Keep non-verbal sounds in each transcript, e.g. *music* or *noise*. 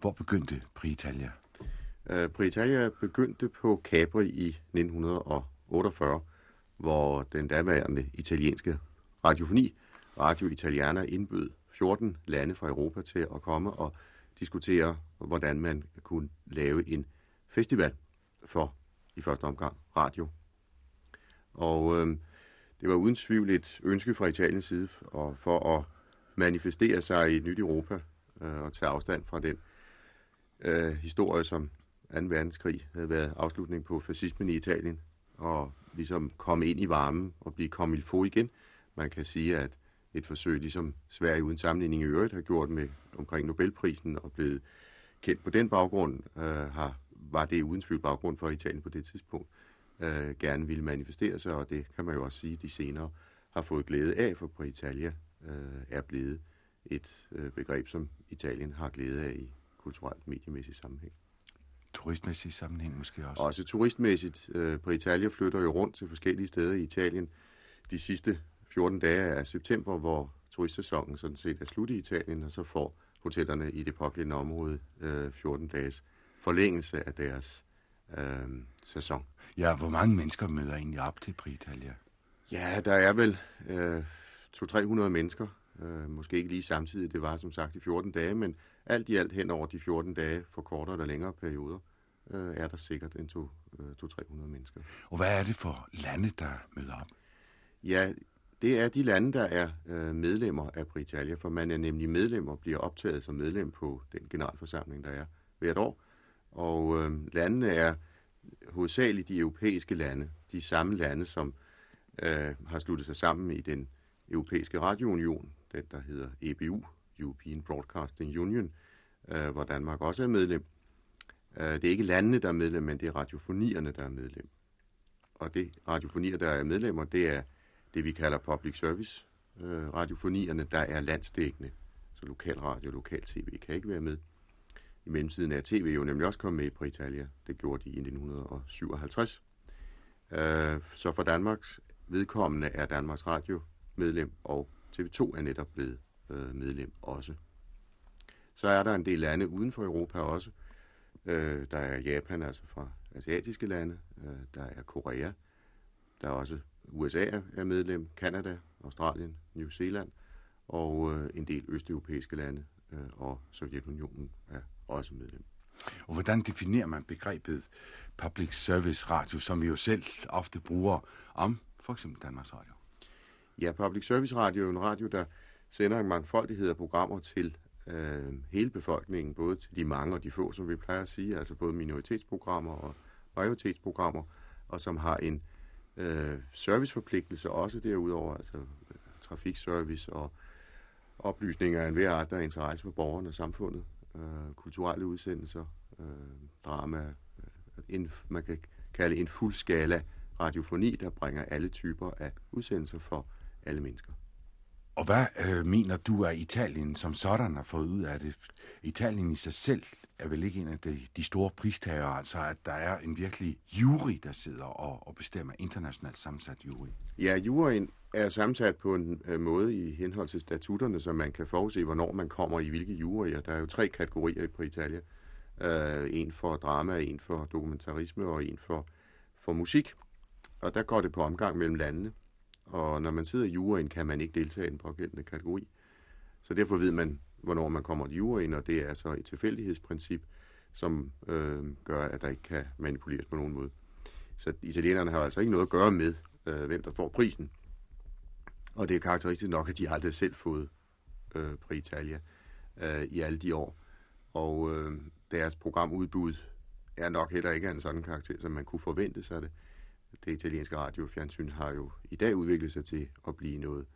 Hvor begyndte Britalia? Italia? Uh, begyndte på Capri i 1948, hvor den daværende italienske radiofoni, Radio Italiana, indbød 14 lande fra Europa til at komme og diskutere, hvordan man kunne lave en festival for i første omgang radio. Og øh, det var uden tvivl et ønske fra Italiens side og for at manifestere sig i et nyt Europa øh, og tage afstand fra den øh, historie, som 2. verdenskrig havde været afslutning på fascismen i Italien, og ligesom komme ind i varmen og blive kommet få igen. Man kan sige, at et forsøg, ligesom Sverige uden sammenligning i øvrigt har gjort med omkring Nobelprisen og blevet kendt på den baggrund, øh, har, var det uden tvivl baggrund for Italien på det tidspunkt, øh, gerne ville manifestere sig, og det kan man jo også sige, de senere har fået glæde af, for på Italia øh, er blevet et øh, begreb, som Italien har glæde af i kulturelt mediemæssig sammenhæng. Turistmæssig sammenhæng måske også? Også turistmæssigt. Øh, på Italia flytter jo rundt til forskellige steder i Italien de sidste 14 dage af september, hvor turistsæsonen sådan set er slut i Italien, og så får hotellerne i det pågældende område øh, 14 dages forlængelse af deres øh, sæson. Ja, hvor mange mennesker møder egentlig op til Pri Italia? Ja, der er vel øh, 200-300 mennesker. Øh, måske ikke lige samtidig, det var som sagt i 14 dage, men alt i alt hen over de 14 dage for kortere eller længere perioder, øh, er der sikkert en 200-300 mennesker. Og hvad er det for lande, der møder op? Ja, det er de lande, der er øh, medlemmer af Britalia, for man er nemlig medlem og bliver optaget som medlem på den generalforsamling, der er hvert år. Og øh, landene er hovedsageligt de europæiske lande, de samme lande, som øh, har sluttet sig sammen i den europæiske radiounion, den der hedder EBU, European Broadcasting Union, øh, hvor Danmark også er medlem. Øh, det er ikke landene, der er medlem, men det er radiofonierne, der er medlem. Og det radiofonier, der er medlemmer, det er det, vi kalder public service øh, radiofonierne, der er landsdækkende. Så lokal radio, lokal tv kan ikke være med. I mellemtiden er tv jo nemlig også kommet med på Italia. Det gjorde de i 1957. Øh, så for Danmarks vedkommende er Danmarks Radio medlem, og TV2 er netop blevet øh, medlem også. Så er der en del lande uden for Europa også. Øh, der er Japan, altså fra asiatiske lande. Øh, der er Korea. Der er også USA er medlem, Kanada, Australien, New Zealand og øh, en del østeuropæiske lande øh, og Sovjetunionen er også medlem. Og hvordan definerer man begrebet public service radio, som vi jo selv ofte bruger om for eksempel Danmarks Radio? Ja, public service radio er en radio, der sender en mangfoldighed af programmer til øh, hele befolkningen, både til de mange og de få, som vi plejer at sige, altså både minoritetsprogrammer og majoritetsprogrammer, og som har en øh, serviceforpligtelse også derudover, altså øh, trafikservice og oplysninger af enhver art, der er interesse for borgerne og samfundet, øh, kulturelle udsendelser, øh, drama, øh, en, man kan kalde en fuld skala radiofoni, der bringer alle typer af udsendelser for alle mennesker. Og hvad øh, mener du, at Italien som sådan har fået ud af det? Italien i sig selv er vel ikke en af de, de store pristager, altså at der er en virkelig jury, der sidder og, og bestemmer internationalt sammensat jury. Ja, juryen er sammensat på en øh, måde i henhold til statutterne, så man kan forudse, hvornår man kommer i hvilke juryer. Der er jo tre kategorier på Italien. Øh, en for drama, en for dokumentarisme og en for, for musik. Og der går det på omgang mellem landene. Og når man sidder i juryen, kan man ikke deltage i den pågældende kategori. Så derfor ved man, hvornår man kommer i juryen, og det er så et tilfældighedsprincip, som øh, gør, at der ikke kan manipuleres på nogen måde. Så italienerne har altså ikke noget at gøre med, øh, hvem der får prisen. Og det er karakteristisk nok, at de aldrig selv fået øh, Pri Italia øh, i alle de år. Og øh, deres programudbud er nok heller ikke af en sådan karakter, som man kunne forvente sig det det italienske radiofjernsyn har jo i dag udviklet sig til at blive noget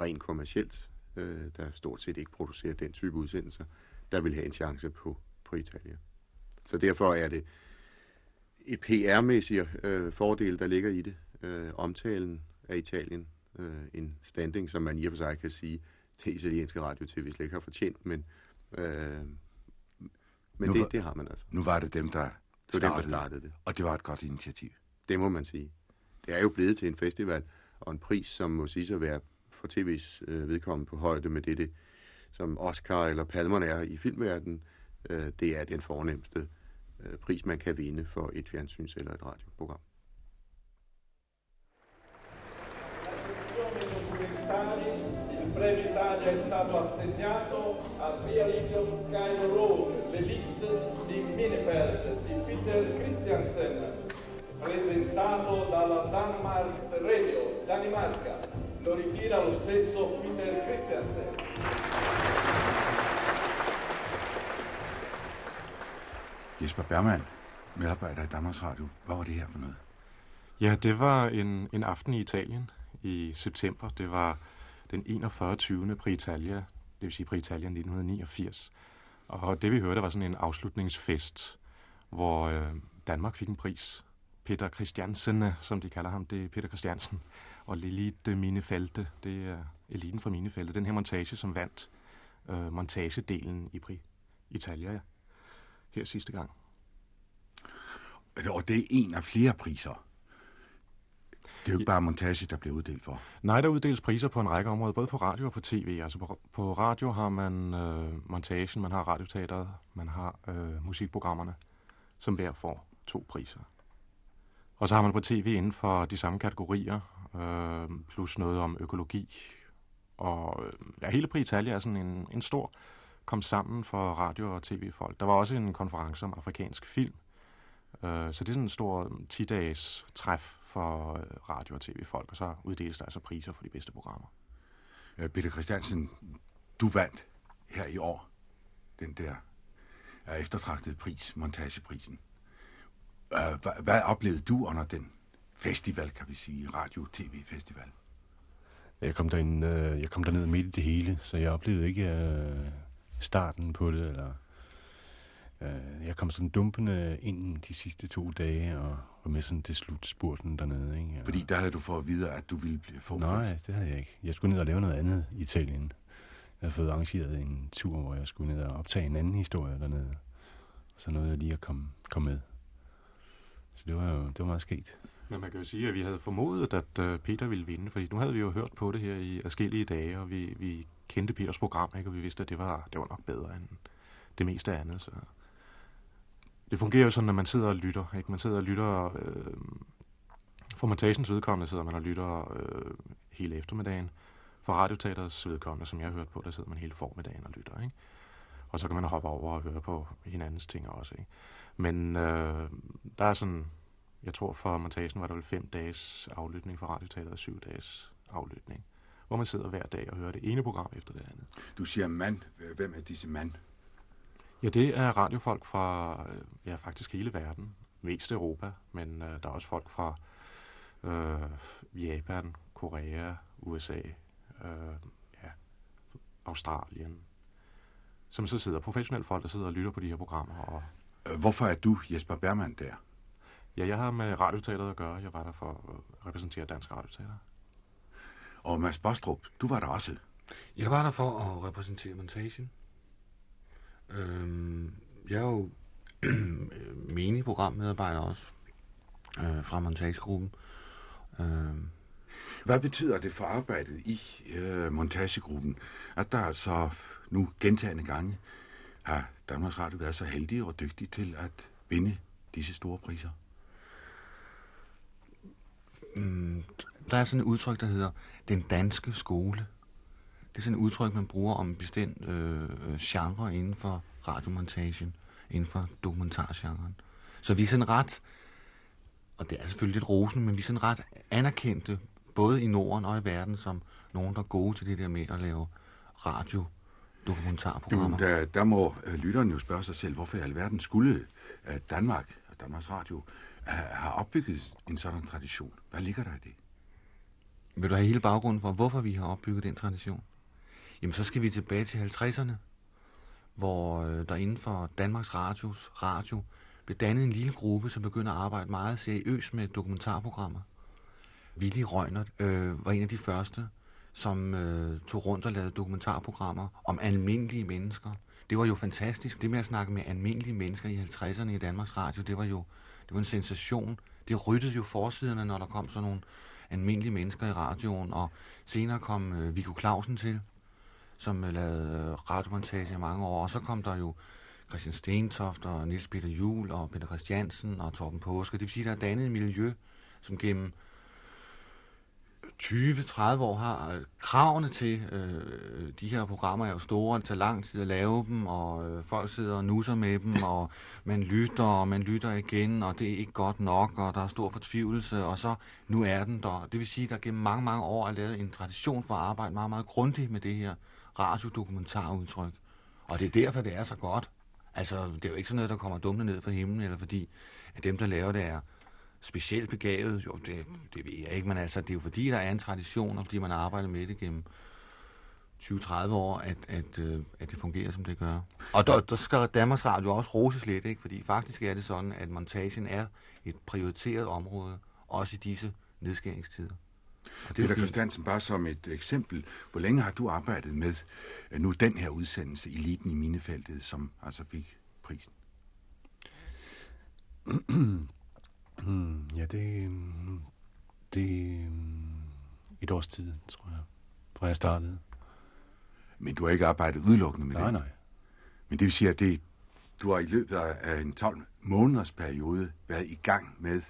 rent kommercielt, øh, der stort set ikke producerer den type udsendelser, der vil have en chance på, på Italien. Så derfor er det et PR-mæssigt øh, fordel, der ligger i det. Øh, omtalen af Italien, øh, en standing, som man i og for sig kan sige, det italienske radio-tv slet ikke har fortjent, men, øh, men det, det har man altså. Nu var det dem, der, det var dem, der startede det. Og det var et godt initiativ. Det må man sige. Det er jo blevet til en festival, og en pris, som må sige at være for tv's øh, vedkommende på højde med det, det, som Oscar eller Palmerne er i filmverdenen. øh, det er den fornemmeste øh, pris, man kan vinde for et fjernsyns- eller et radioprogram. Il premio Italia è stato assegnato a Via Legion Sky Road, l'Elite di Minifeld di Peter Christiansen, presentato dalla Danmarks Radio, Danimarca. Lo ritira lo stesso Peter Christiansen. Jesper Bergman, medarbejder i Danmarks Radio. Hvad var det her for noget? Ja, det var en, en aften i Italien i september. Det var den 41. 20. Pri Italia, det vil sige Pri Italia 1989. Og det vi hørte var sådan en afslutningsfest, hvor øh, Danmark fik en pris. Peter Christiansen, som de kalder ham, det er Peter Christiansen. Og Lilith Minefelte, det er eliten fra Minefelte. Den her montage, som vandt øh, montagedelen i Pri Italia her sidste gang. Og det er en af flere priser. Det er jo ikke bare montage, der bliver uddelt for. Nej, der uddeles priser på en række områder, både på radio og på tv. Altså på, på radio har man øh, montagen, man har radioteateret, man har øh, musikprogrammerne, som hver får to priser. Og så har man på tv inden for de samme kategorier, øh, plus noget om økologi. Og øh, ja, hele Pri Italia er sådan en, en stor kom sammen for radio- og tv-folk. Der var også en konference om afrikansk film, øh, så det er sådan en stor øh, 10-dages træf for øh, radio- og tv-folk, og så uddeles der altså priser for de bedste programmer. Øh, Peter Christiansen, du vandt her i år den der eftertragtede pris, montageprisen. Øh, hvad, hvad oplevede du under den festival, kan vi sige, radio-tv-festival? Jeg kom, derind, øh, jeg kom derned midt i det hele, så jeg oplevede ikke øh, starten på det, eller øh, jeg kom sådan dumpende ind de sidste to dage, og var med sådan til slutspurten dernede. Ikke? Og, Fordi der havde du fået at vide, at du ville blive få Nej, det havde jeg ikke. Jeg skulle ned og lave noget andet i Italien. Jeg havde fået arrangeret en tur, hvor jeg skulle ned og optage en anden historie dernede. Og så nåede jeg lige at komme, komme med. Så det var jo det var meget sket. Men man kan jo sige, at vi havde formodet, at øh, Peter ville vinde, fordi nu havde vi jo hørt på det her i forskellige dage, og vi, vi kendte Peters program, ikke? og vi vidste, at det var, det var nok bedre end det meste andet. Så. Det fungerer jo sådan, når man sidder og lytter. Ikke? Man sidder og lytter... Øh, for montagens vedkommende sidder man og lytter øh, hele eftermiddagen. For radioteaterets vedkommende, som jeg har hørt på, der sidder man hele formiddagen og lytter. Ikke? Og så kan man hoppe over og høre på hinandens ting også. Ikke? Men øh, der er sådan jeg tror for montagen var der vel fem dages aflytning for radioteateret og syv dages aflytning. Hvor man sidder hver dag og hører det ene program efter det andet. Du siger mand. Hvem er disse mand? Ja, det er radiofolk fra øh, ja, faktisk hele verden. Mest Europa, men øh, der er også folk fra øh, Japan, Korea, USA, øh, ja, Australien, som så sidder professionelle folk, der sidder og lytter på de her programmer. Og Hvorfor er du Jesper Bergman der? Ja, jeg har med radioteateret at gøre. Jeg var der for at repræsentere Dansk Radioteater. Og Mads Bostrup, du var der også. Jeg var der for at repræsentere montagen. Øhm, jeg er jo *clears throat* menig programmedarbejder også øh, fra montagegruppen. Øhm, Hvad betyder det for arbejdet i øh, montagegruppen, at der altså nu gentagende gange har Danmarks Radio været så heldig og dygtig til at vinde disse store priser? Mm, der er sådan et udtryk, der hedder den danske skole. Det er sådan et udtryk, man bruger om en bestemt øh, øh, genre inden for radiomontagen, inden for dokumentargenren. Så vi er sådan ret, og det er selvfølgelig lidt rosende, men vi er sådan ret anerkendte, både i Norden og i verden, som nogen, der er gode til det der med at lave radio dokumentarprogrammer. Der, der må øh, lytteren jo spørge sig selv, hvorfor i alverden skulle øh, Danmark og Danmarks Radio øh, have opbygget en sådan tradition. Hvad ligger der i det? Vil du have hele baggrunden for, hvorfor vi har opbygget den tradition? Jamen, så skal vi tilbage til 50'erne, hvor der inden for Danmarks Radios radio blev dannet en lille gruppe, som begynder at arbejde meget seriøst med dokumentarprogrammer. Willy Røgner øh, var en af de første, som øh, tog rundt og lavede dokumentarprogrammer om almindelige mennesker. Det var jo fantastisk. Det med at snakke med almindelige mennesker i 50'erne i Danmarks Radio, det var jo det var en sensation. Det ryttede jo forsiderne, når der kom sådan nogle almindelige mennesker i radioen, og senere kom øh, Viggo Clausen til, som øh, lavede øh, radiomontage i mange år, og så kom der jo Christian Stentoft og Niels Peter Juhl og Peter Christiansen og Torben Påske. Det vil sige, der er dannet et miljø, som gennem 20-30 år har øh, kravene til øh, de her programmer er jo store, det tager lang tid at lave dem, og øh, folk sidder og nusser med dem, *laughs* og man lytter, og man lytter igen, og det er ikke godt nok, og der er stor fortvivlelse, og så nu er den der. Det vil sige, at der gennem mange, mange år er lavet en tradition for at arbejde meget, meget grundigt med det her radiodokumentarudtryk. Og det er derfor, det er så godt. Altså, det er jo ikke sådan noget, der kommer dumt ned fra himlen, eller fordi at dem, der laver det, er specielt begavet. Jo, det, det ved jeg ikke, men altså, det er jo fordi, der er en tradition, og fordi man arbejder med det gennem 20-30 år, at, at, øh, at det fungerer, som det gør. Og der, der skal Danmarks Radio også roses lidt, ikke? fordi faktisk er det sådan, at montagen er et prioriteret område, også i disse nedskæringstider. Og det Peter Christiansen, bare som et eksempel, hvor længe har du arbejdet med øh, nu den her udsendelse, Eliten i Minefeltet, som altså fik prisen? Hmm, ja, det, det er et års tid, tror jeg, fra jeg startede. Men du har ikke arbejdet udelukkende med nej, det? Nej, nej. Men det vil sige, at det, du har i løbet af en 12 måneders periode været i gang med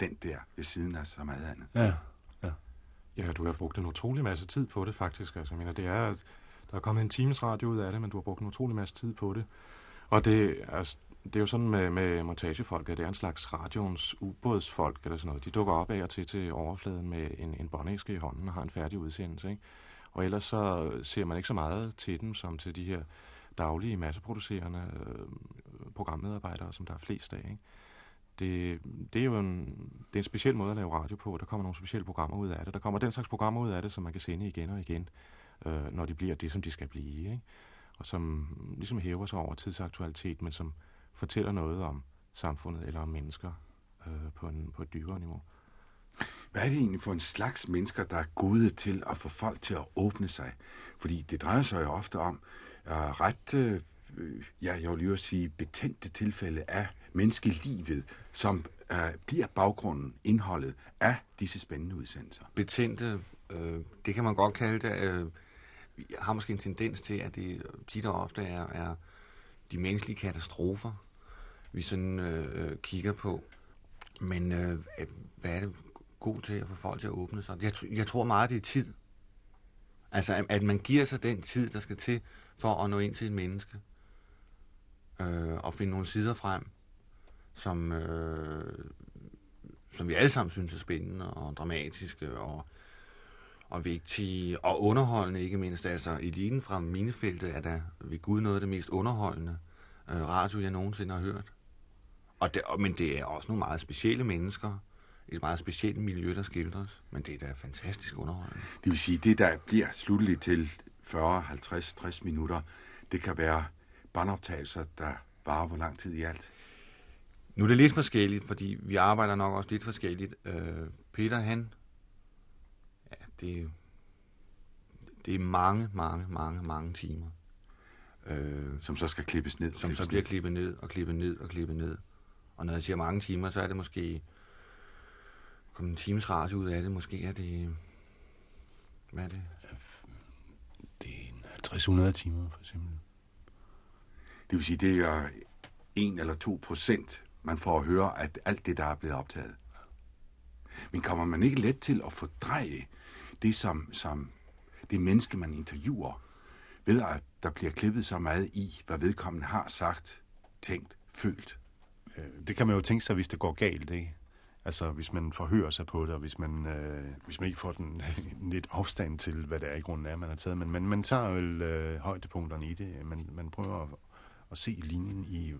den der ved siden af så meget andet. Ja, ja. Ja, du har brugt en utrolig masse tid på det, faktisk. Altså, jeg mener, det er, der er kommet en times radio ud af det, men du har brugt en utrolig masse tid på det. Og det, altså, det er jo sådan med, med montagefolk, at det er en slags radioens ubådsfolk eller sådan noget. De dukker op af og til til overfladen med en, en båndæske i hånden og har en færdig udsendelse. Ikke? Og ellers så ser man ikke så meget til dem som til de her daglige masseproducerende øh, programmedarbejdere, som der er flest af. Ikke? Det, det er jo en, det er en speciel måde at lave radio på. Der kommer nogle specielle programmer ud af det. Der kommer den slags programmer ud af det, som man kan sende igen og igen, øh, når de bliver det, som de skal blive. Ikke? Og som ligesom hæver sig over tidsaktualitet, men som fortæller noget om samfundet eller om mennesker øh, på, en, på et dybere niveau. Hvad er det egentlig for en slags mennesker, der er gode til at få folk til at åbne sig? Fordi det drejer sig jo ofte om uh, ret, uh, ja, jeg vil lige sige, betændte tilfælde af menneskelivet, som uh, bliver baggrunden, indholdet af disse spændende udsendelser. Betændte, øh, det kan man godt kalde det. Øh, jeg har måske en tendens til, at det tit og ofte er, er de menneskelige katastrofer, vi sådan øh, øh, kigger på. Men øh, øh, hvad er det god til at få folk til at åbne sig? Jeg, jeg tror meget, det er tid. Altså, at man giver sig den tid, der skal til for at nå ind til et menneske. Øh, og finde nogle sider frem, som, øh, som vi alle sammen synes er spændende og dramatiske og, og vigtige og underholdende, ikke mindst. Altså, eliten fra minefeltet er da ved Gud noget af det mest underholdende øh, radio, jeg nogensinde har hørt. Og det, men det er også nogle meget specielle mennesker, et meget specielt miljø, der skildres, men det er da fantastisk underholdende. Det vil sige, det der bliver slutteligt til 40, 50, 60 minutter, det kan være båndoptagelser, der varer hvor lang tid i alt? Nu er det lidt forskelligt, fordi vi arbejder nok også lidt forskelligt. Øh, Peter, han, ja, det, det er mange, mange, mange, mange timer. Øh, som så skal klippes ned. Som så bliver klippet ned og klippet ned og klippet ned. Og når jeg siger mange timer, så er det måske... Kom en times radio ud af det. Måske er det... Hvad er det? Det er 50-100 timer, for eksempel. Det vil sige, det er 1 eller 2 procent, man får at høre, at alt det, der er blevet optaget. Men kommer man ikke let til at fordreje det, som, som det menneske, man interviewer, ved at der bliver klippet så meget i, hvad vedkommende har sagt, tænkt, følt? Øh, det kan man jo tænke sig, hvis det går galt, ikke? Altså, hvis man forhører sig på det, og hvis man, øh, hvis man ikke får den *laughs* lidt afstand til, hvad det er i grunden er, man har taget. Men man, man tager vel øh, højdepunkterne i det. Man, man prøver at, at se linjen i,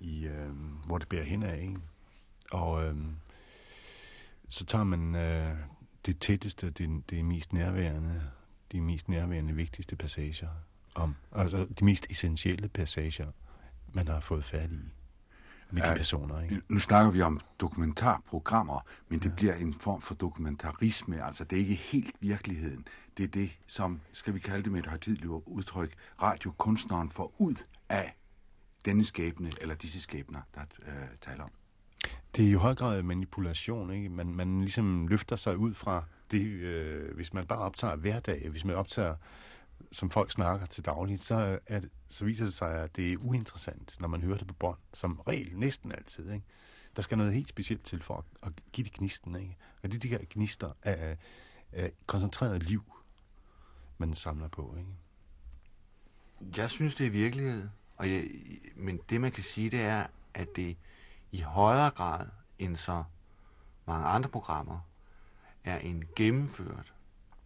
i øh, hvor det bærer hen af, ikke? Og øh, så tager man øh, det tætteste, det, det mest nærværende, de mest nærværende, vigtigste passager, om, altså de mest essentielle passager, man har fået fat i med de personer. Ikke? Nu snakker vi om dokumentarprogrammer, men det ja. bliver en form for dokumentarisme. Altså, det er ikke helt virkeligheden. Det er det, som, skal vi kalde det med et højtidligt udtryk, radiokunstneren får ud af denne skæbne, eller disse skæbner, der øh, taler om. Det er i høj grad manipulation. Ikke? Man, man ligesom løfter sig ud fra det, øh, hvis man bare optager hverdag, hvis man optager som folk snakker til dagligt, så, øh, er det, så viser det sig, at det er uinteressant, når man hører det på bånd, som regel, næsten altid. Ikke? Der skal noget helt specielt til for at, at give det gnisten. Ikke? Og det de her gnister af, af koncentreret liv, man samler på. Ikke? Jeg synes, det er virkelighed. Og jeg, men det, man kan sige, det er, at det i højere grad end så mange andre programmer er en gennemført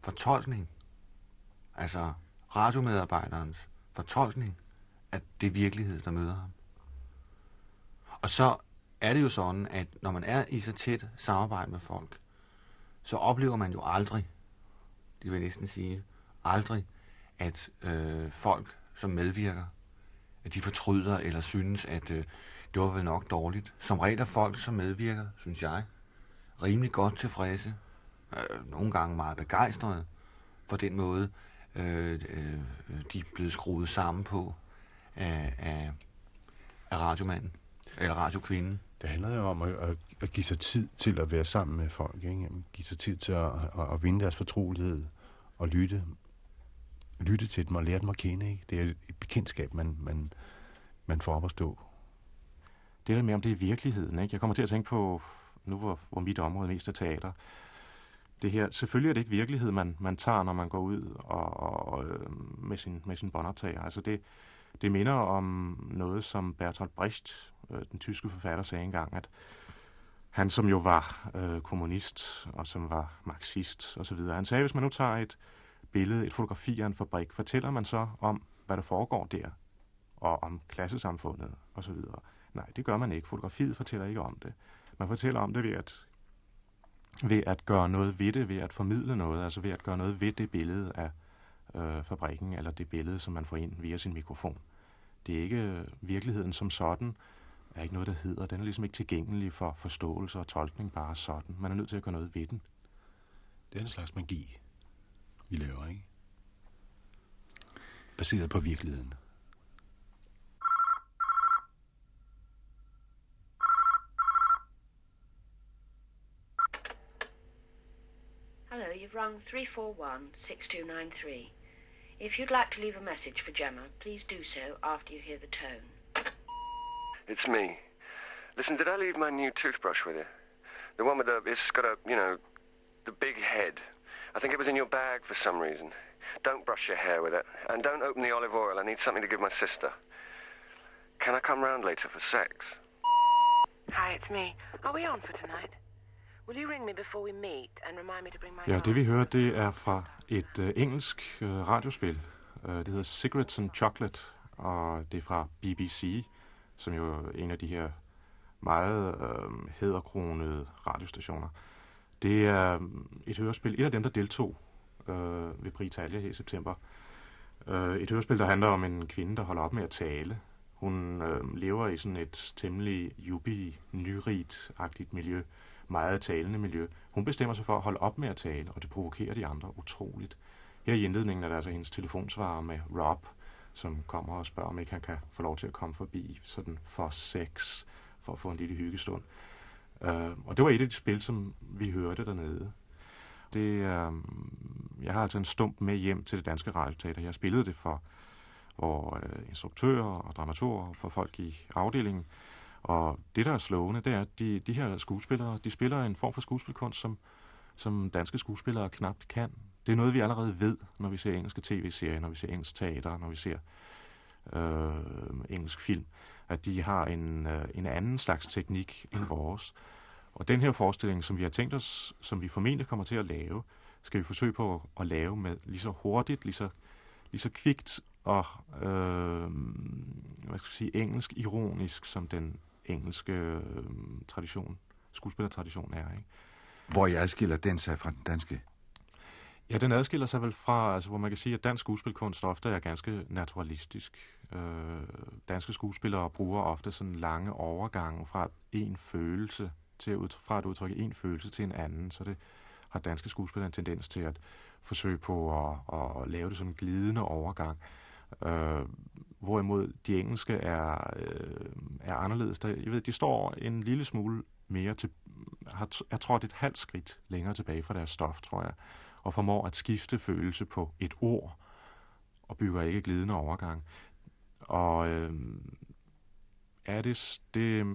fortolkning, altså radiomedarbejderens fortolkning af det virkelighed, der møder ham. Og så er det jo sådan, at når man er i så tæt samarbejde med folk, så oplever man jo aldrig, det vil jeg næsten sige, aldrig, at øh, folk, som medvirker, at de fortryder eller synes, at øh, det var vel nok dårligt. Som regel er folk, som medvirker, synes jeg, rimelig godt tilfredse. Øh, nogle gange meget begejstrede for den måde, øh, øh, de er blevet skruet sammen på af, af, af radiomanden, eller radiokvinden. Det handler jo om at, at, at give sig tid til at være sammen med folk. Ikke? Give sig tid til at, at, at vinde deres fortrolighed og lytte, lytte til dem og lære dem at kende. Ikke? Det er et bekendtskab, man, man, man får op at stå. Det der med, om det er virkeligheden. Ikke? Jeg kommer til at tænke på, nu hvor, hvor mit område mest er teater, det her, selvfølgelig er det ikke virkelighed, man, man tager, når man går ud og, og, og øh, med, sin, med sin båndoptager. Altså det, det minder om noget, som Bertolt Brecht, øh, den tyske forfatter, sagde engang, at han som jo var øh, kommunist, og som var marxist osv., han sagde, at hvis man nu tager et billede, et fotografi af en fabrik, fortæller man så om, hvad der foregår der, og om klassesamfundet osv. Nej, det gør man ikke. Fotografiet fortæller ikke om det. Man fortæller om det ved at, ved at gøre noget ved det, ved at formidle noget, altså ved at gøre noget ved det billede af øh, fabrikken, eller det billede, som man får ind via sin mikrofon. Det er ikke øh, virkeligheden som sådan, er ikke noget, der hedder. Den er ligesom ikke tilgængelig for forståelse og tolkning bare sådan. Man er nødt til at gøre noget ved den. Det er en slags magi, vi laver, ikke? Baseret på virkeligheden. Rung 341 6293. If you'd like to leave a message for Gemma, please do so after you hear the tone. It's me. Listen, did I leave my new toothbrush with you? The one with the, it's got a, you know, the big head. I think it was in your bag for some reason. Don't brush your hair with it. And don't open the olive oil. I need something to give my sister. Can I come round later for sex? Hi, it's me. Are we on for tonight? Will you ring me before we meet and remind me to bring my Ja, det vi hører, det er fra et øh, engelsk øh, radiospil. Øh, det hedder Cigarettes and Chocolate, og det er fra BBC, som jo er en af de her meget øh, hæderkronede radiostationer. Det er øh, et hørespil, et af dem, der deltog øh, ved Prix Italia her i september. Øh, et hørespil, der handler om en kvinde, der holder op med at tale. Hun øh, lever i sådan et temmelig jubi, nyrigt-agtigt miljø, meget talende miljø. Hun bestemmer sig for at holde op med at tale, og det provokerer de andre utroligt. Her i indledningen er der altså hendes telefonsvarer med Rob, som kommer og spørger, om ikke han kan få lov til at komme forbi sådan for sex, for at få en lille hyggestund. Uh, og det var et af de spil, som vi hørte dernede. Det, uh, jeg har altså en stump med hjem til det danske radioteater. Jeg spillede det for hvor uh, instruktører og dramaturger, for folk i afdelingen. Og det, der er slående, det er, at de, de her skuespillere, de spiller en form for skuespilkunst, som, som danske skuespillere knapt kan. Det er noget, vi allerede ved, når vi ser engelske tv-serier, når vi ser engelsk teater, når vi ser øh, engelsk film, at de har en, øh, en anden slags teknik end vores. Og den her forestilling, som vi har tænkt os, som vi formentlig kommer til at lave, skal vi forsøge på at lave med lige så hurtigt, lige så, lige så kvikt og øh, hvad skal jeg sige, engelsk ironisk, som den engelske øh, tradition, skuespillertradition er. Ikke? Hvor jeg adskiller den sig fra den danske. Ja, den adskiller sig vel fra, altså, hvor man kan sige, at dansk skuespilkunst ofte er ganske naturalistisk. Øh, danske skuespillere bruger ofte sådan lange overgange fra en følelse til at ud, fra at udtrykke en følelse til en anden, så det har danske skuespillere en tendens til at forsøge på at, at lave det som en glidende overgang. Øh, Øh, hvorimod de engelske er, øh, er anderledes. Der, jeg ved, de står en lille smule mere til, har, jeg er et halvt skridt længere tilbage fra deres stof, tror jeg, og formår at skifte følelse på et ord, og bygger ikke glidende overgang. Og øh, er det, det,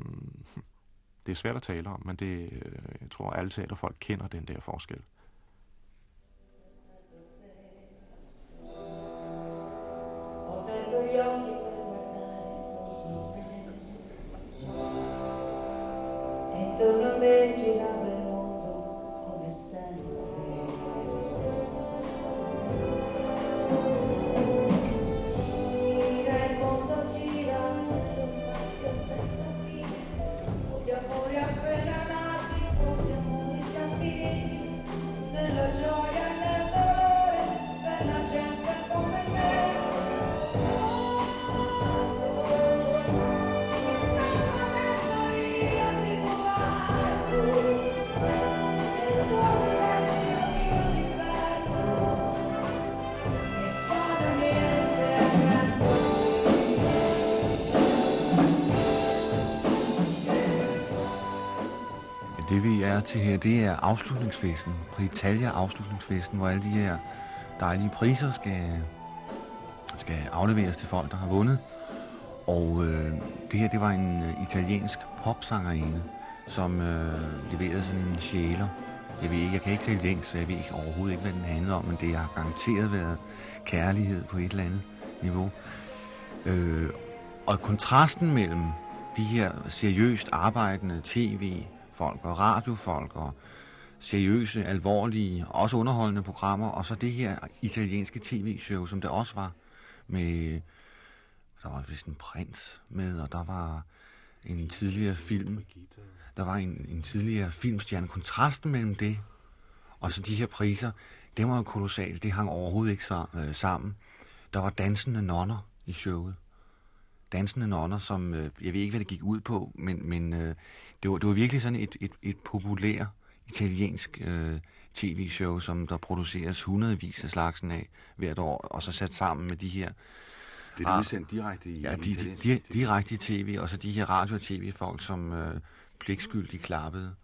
det er svært at tale om, men det, øh, jeg tror, alle teaterfolk kender den der forskel. Det vi er til her, det er afslutningsfesten. Pritalia afslutningsfesten, hvor alle de her dejlige priser skal, skal afleveres til folk, der har vundet. Og øh, det her, det var en øh, italiensk popsangerinde, som øh, leverede sådan en sjæler. Jeg ved ikke, jeg kan ikke tale længst, så jeg ved ikke overhovedet ikke, hvad den handler om, men det har garanteret været kærlighed på et eller andet niveau. Øh, og kontrasten mellem de her seriøst arbejdende folk og radiofolk og seriøse, alvorlige, også underholdende programmer, og så det her italienske tv-show, som det også var, med, der var vist en prins med, og der var en tidligere film, der var en, en tidligere filmstjerne. Kontrasten mellem det og så de her priser, det var jo kolossalt. Det hang overhovedet ikke så, øh, sammen. Der var dansende nonner i showet dansende nonner, som, øh, jeg ved ikke, hvad det gik ud på, men, men øh, det, var, det var virkelig sådan et, et, et populær italiensk øh, tv-show, som der produceres hundredvis af slagsen af hvert år, og så sat sammen med de her... Det er udsendt direkte i Ja, de, de, de, direkte i tv, og så de her radio- og tv-folk, som øh, pligtskyldigt klappede.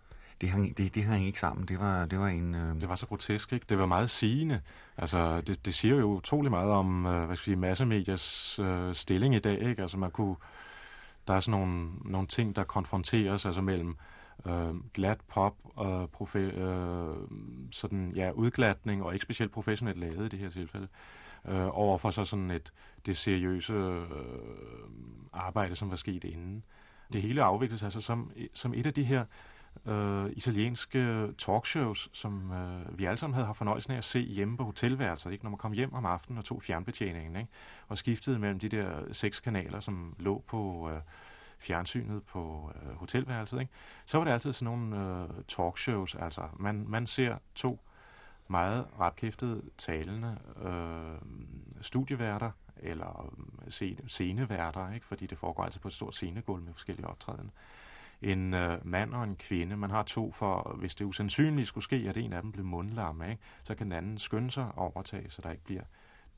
Det hang, det, det hang ikke sammen. Det var, det var en... Øh, Det var så grotesk, ikke? Det var meget sigende. Altså, det, det siger jo utrolig meget om, øh, hvad skal vi sige, massemediers øh, stilling i dag, ikke? Altså, man kunne... Der er sådan nogle, nogle ting, der konfronteres, altså mellem øh, glat pop og profe, øh, sådan, ja, udglatning og ikke specielt professionelt lavet i det her tilfælde, øh, overfor så sådan et, det seriøse øh, arbejde, som var sket inden. Det hele afvikles altså som, som et af de her øh, italienske talkshows, som øh, vi alle sammen havde haft fornøjelsen af at se hjemme på hotelværelset, ikke? når man kom hjem om aftenen og tog fjernbetjeningen, ikke? og skiftede mellem de der seks kanaler, som lå på øh, fjernsynet på øh, hotelværelset. Ikke? Så var det altid sådan nogle øh, talkshows, altså man, man ser to meget rapkæftede talende øh, studieværter, eller øh, scene- sceneværter, ikke? fordi det foregår altså på et stort scenegulv med forskellige optræden en øh, mand og en kvinde. Man har to for, hvis det usandsynligt skulle ske, at en af dem blev mundlam, ikke? så kan den anden skynde sig at overtage, så der ikke bliver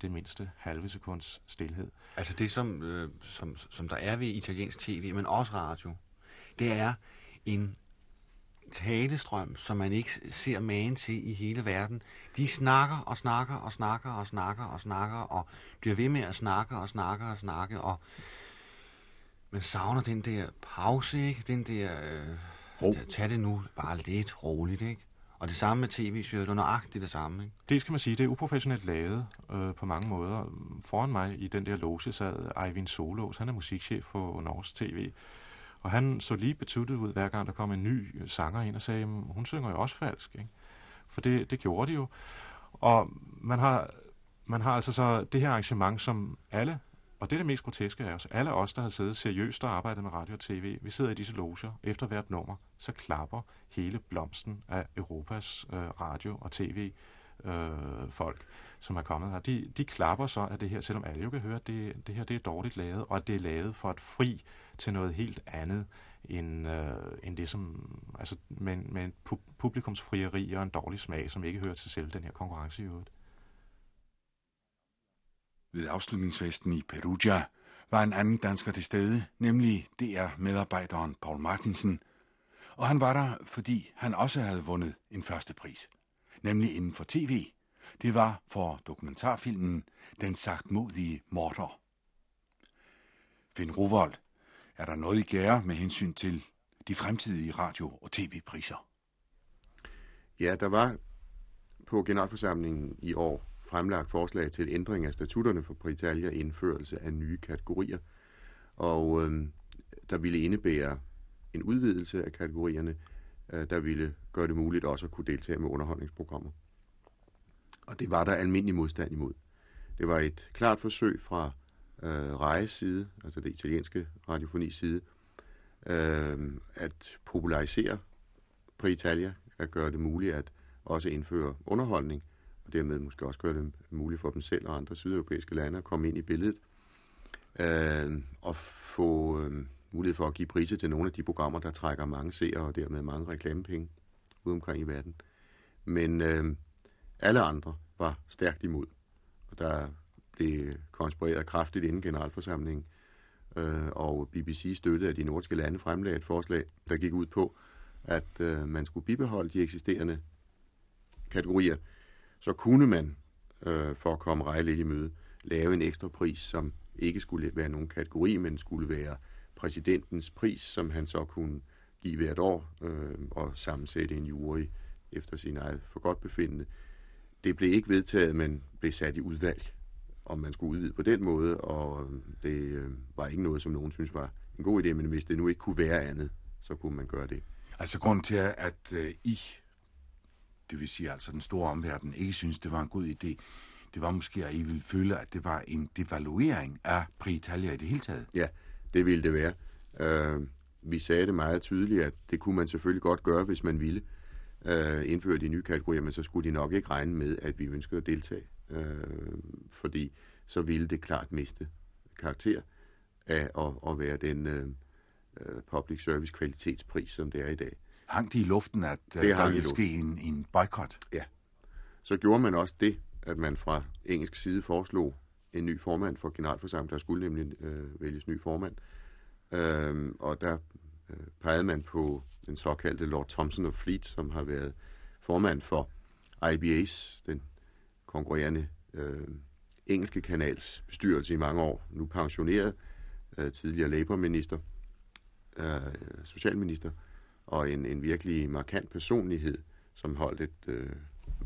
det mindste halve sekunds stillhed. Altså det, som, øh, som, som der er ved italiensk tv, men også radio, det er en talestrøm, som man ikke ser magen til i hele verden. De snakker og snakker og snakker og snakker og snakker og bliver ved med at snakke og snakke og snakke og man savner den der pause, ikke? Den der... Øh, tag- tag det nu bare lidt roligt, ikke? Og det samme med tv-showet, det er nøjagtigt det samme, ikke? Det skal man sige, det er uprofessionelt lavet øh, på mange måder. Foran mig i den der loge sad Eivind Solos, han er musikchef på Norsk TV. Og han så lige betuttet ud, hver gang der kom en ny sanger ind og sagde, "Men hun synger jo også falsk, ikke? For det, det gjorde de jo. Og man har, man har altså så det her arrangement, som alle, og det der det mest groteske af os, alle os, der har siddet seriøst og arbejdet med radio og tv, vi sidder i disse loger, efter hvert nummer, så klapper hele blomsten af Europas øh, radio og tv øh, folk, som er kommet her. De, de klapper så af det her, selvom alle jo kan høre, at det, det her det er dårligt lavet, og at det er lavet for at fri til noget helt andet, end, øh, end det som, altså med, med en pu- publikumsfrieri og en dårlig smag, som ikke hører til selv den her konkurrence i øvrigt. Ved afslutningsfesten i Perugia var en anden dansker til stede, nemlig DR-medarbejderen Paul Martinsen. Og han var der, fordi han også havde vundet en første pris, nemlig inden for tv. det var for dokumentarfilmen Den sagtmodige morder. Finn Rovold, er der noget i gære med hensyn til de fremtidige radio- og tv-priser? Ja, der var på generalforsamlingen i år fremlagt forslag til ændring af statutterne for Britalia og indførelse af nye kategorier. Og øh, der ville indebære en udvidelse af kategorierne, øh, der ville gøre det muligt også at kunne deltage med underholdningsprogrammer. Og det var der almindelig modstand imod. Det var et klart forsøg fra øh, Rejes side, altså det italienske radiofonis side, øh, at popularisere på Italia, at gøre det muligt at også indføre underholdning, og dermed måske også gøre det muligt for dem selv og andre sydeuropæiske lande at komme ind i billedet, øh, og få øh, mulighed for at give priser til nogle af de programmer, der trækker mange seere og dermed mange reklamepenge ud omkring i verden. Men øh, alle andre var stærkt imod, og der blev konspireret kraftigt inden generalforsamlingen, øh, og BBC støttede, at de nordiske lande fremlagde et forslag, der gik ud på, at øh, man skulle bibeholde de eksisterende kategorier, så kunne man, øh, for at komme Rejle i møde, lave en ekstra pris, som ikke skulle være nogen kategori, men skulle være præsidentens pris, som han så kunne give hvert år øh, og sammensætte en jury efter sin eget for godt befindende. Det blev ikke vedtaget, men blev sat i udvalg, om man skulle udvide på den måde, og det øh, var ikke noget, som nogen synes var en god idé, men hvis det nu ikke kunne være andet, så kunne man gøre det. Altså grund til, at øh, I, det vil sige altså den store omverden, ikke synes, det var en god idé, det var måske, at I ville føle, at det var en devaluering af Pritalia i det hele taget. Ja, det ville det være. Øh, vi sagde det meget tydeligt, at det kunne man selvfølgelig godt gøre, hvis man ville øh, indføre de nye kategorier, men så skulle de nok ikke regne med, at vi ønskede at deltage, øh, fordi så ville det klart miste karakter af at, at være den øh, øh public service kvalitetspris, som det er i dag. Hang det i luften, at øh, Det der ville ske en, en boykot? Ja. Så gjorde man også det, at man fra engelsk side foreslog en ny formand for generalforsamlingen. Der skulle nemlig øh, vælges ny formand. Øhm, og der øh, pegede man på den såkaldte Lord Thompson of Fleet, som har været formand for IBA's, den konkurrerende øh, engelske kanals bestyrelse i mange år. Nu pensioneret, øh, tidligere Labour-minister, øh, socialminister, og en, en virkelig markant personlighed, som holdt et øh,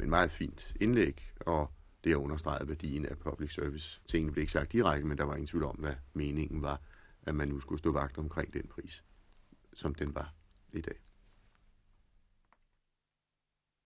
en meget fint indlæg, og det har understreget værdien af public service. Tingene blev ikke sagt direkte, men der var ingen tvivl om, hvad meningen var, at man nu skulle stå vagt omkring den pris, som den var i dag.